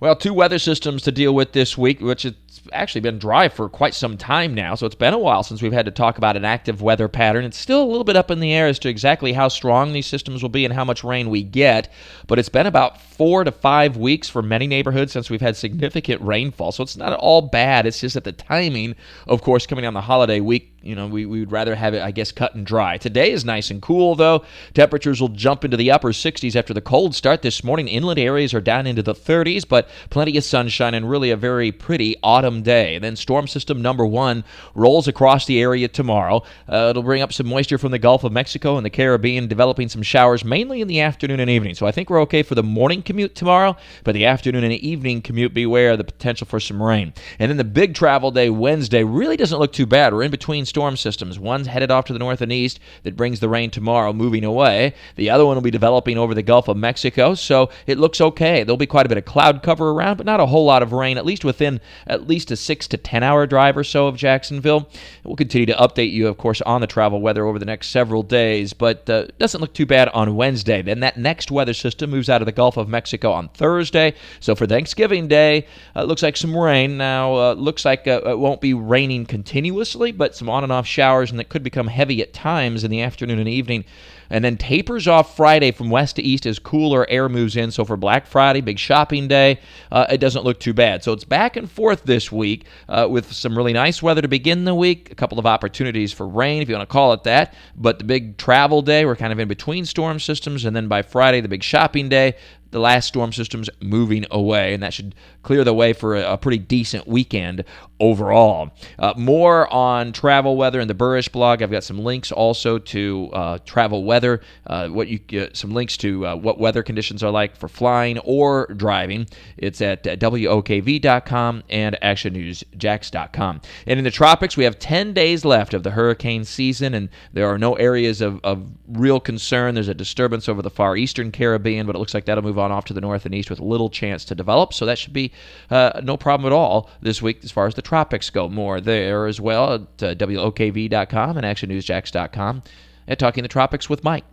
Well, two weather systems to deal with this week, which actually been dry for quite some time now. So it's been a while since we've had to talk about an active weather pattern. It's still a little bit up in the air as to exactly how strong these systems will be and how much rain we get. But it's been about four to five weeks for many neighborhoods since we've had significant rainfall. So it's not at all bad. It's just that the timing, of course, coming on the holiday week, you know, we, we would rather have it, I guess, cut and dry. Today is nice and cool, though. Temperatures will jump into the upper 60s after the cold start this morning. Inland areas are down into the 30s, but plenty of sunshine and really a very pretty autumn day. Then storm system number one rolls across the area tomorrow. Uh, it'll bring up some moisture from the Gulf of Mexico and the Caribbean, developing some showers mainly in the afternoon and evening. So I think we're okay for the morning commute tomorrow, but the afternoon and evening commute, beware of the potential for some rain. And then the big travel day, Wednesday, really doesn't look too bad. We're in between storm systems. One's headed off to the north and east that brings the rain tomorrow, moving away. The other one will be developing over the Gulf of Mexico, so it looks okay. There'll be quite a bit of cloud cover around, but not a whole lot of rain, at least within at least a six to 10 hour drive or so of Jacksonville. We'll continue to update you, of course, on the travel weather over the next several days, but uh, doesn't look too bad on Wednesday. Then that next weather system moves out of the Gulf of Mexico on Thursday. So for Thanksgiving Day, uh, looks like some rain. Now, uh, looks like uh, it won't be raining continuously, but some on and off showers, and it could become heavy at times in the afternoon and evening and then tapers off Friday from west to east as cooler air moves in. So for Black Friday, big shopping day, uh, it doesn't look too bad. So it's back and forth this week uh, with some really nice weather to begin the week, a couple of opportunities for rain, if you want to call it that. But the big travel day, we're kind of in between storm systems, and then by Friday, the big shopping day, the last storm system's moving away, and that should clear the way for a, a pretty decent weekend overall. Uh, more on travel weather in the Buresh blog. I've got some links also to uh, travel weather, uh, what you get some links to uh, what weather conditions are like for flying or driving. It's at uh, WOKV.com and ActionNewsJax.com. And in the tropics, we have 10 days left of the hurricane season, and there are no areas of, of real concern. There's a disturbance over the far eastern Caribbean, but it looks like that'll move on off to the north and east with little chance to develop. So that should be uh, no problem at all this week as far as the tropics go. More there as well at uh, WOKV.com and ActionNewsJax.com at Talking the Tropics with Mike.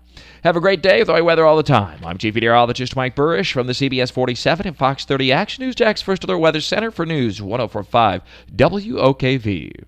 Have a great day with the weather all the time. I'm Chief Meteorologist Mike Buresh from the CBS 47 and Fox 30 Action News Jax First Alert Weather Center for News 1045 WOKV.